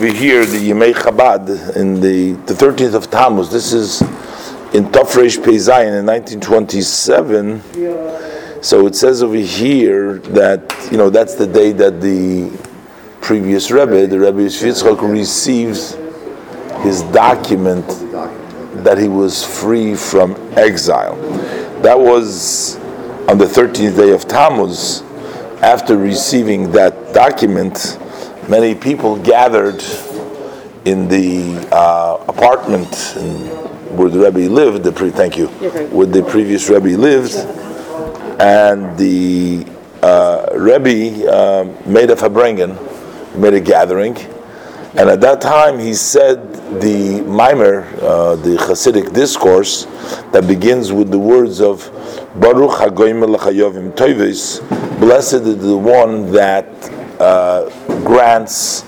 over here the Yemei Chabad in the, the 13th of Tammuz. This is in Tafresh Peizayin in 1927. So it says over here that, you know, that's the day that the previous Rebbe, the Rebbe Yitzchak, receives his document that he was free from exile. That was on the 13th day of Tammuz. After receiving that document, many people gathered in the uh, apartment in, where the Rebbe lived. The pre, thank you, where the previous Rebbe lived, and the uh, Rebbe uh, made a farbrengen, made a gathering, and at that time he said the mimer, uh, the Hasidic discourse that begins with the words of Baruch Hagoimel Lachayovim Toivis, blessed is the one that grants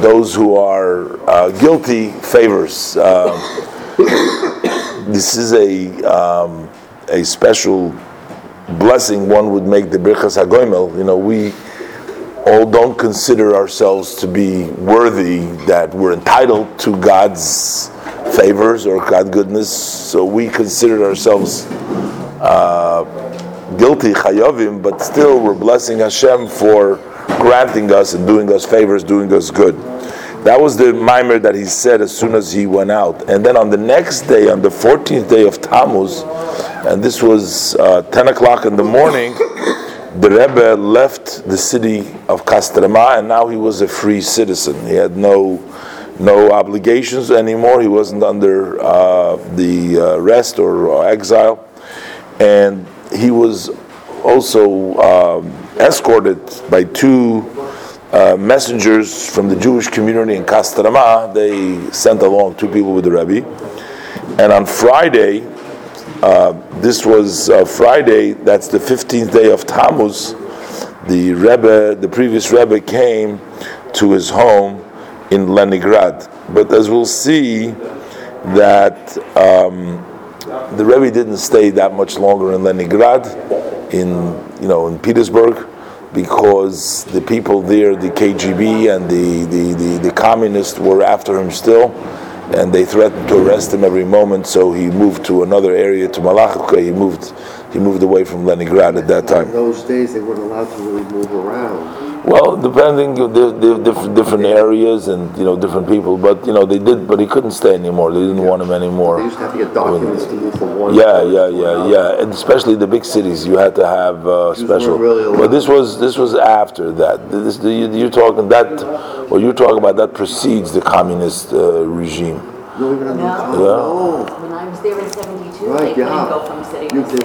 those who are uh, guilty favors. Uh, this is a um, a special blessing one would make the Birchas Hagoimel. You know, we all don't consider ourselves to be worthy, that we're entitled to God's favors or God's goodness. So we consider ourselves uh, guilty, chayovim, but still we're blessing Hashem for granting us and doing us favors, doing us good. That was the mimer that he said as soon as he went out. And then on the next day, on the 14th day of Tammuz, and this was uh, 10 o'clock in the morning, the Rebbe left the city of Kostroma, and now he was a free citizen. He had no no obligations anymore. He wasn't under uh, the uh, rest or, or, exile, and he was also um, escorted by two uh, messengers from the Jewish community in Kostroma. They sent along two people with the Rebbe, and on Friday uh, this was uh, Friday, that's the 15th day of Tammuz. The Rebbe, the previous Rebbe came to his home in Leningrad. But as we'll see, that um, the Rebbe didn't stay that much longer in Leningrad, in you know in Petersburg, because the people there, the KGB and the, the, the, the communists were after him still and they threatened to arrest him every moment. So he moved to another area, to Malakhovka. He moved, he moved away from Leningrad at that time. In those days, they weren't allowed to really move around. Well, depending, the, the different different areas and you know different people, but you know they did, but he couldn't stay anymore. They didn't want him anymore. They used to have to get documents to move from one. Yeah, yeah, yeah, another. yeah, and especially the big cities, you had to have uh, special. really. But this was this was after that. This you, you're talking that, what you're talking about that precedes the communist uh, regime. No, even on the No. no. When I was there in seventy-two, Right, they couldn't go from city to They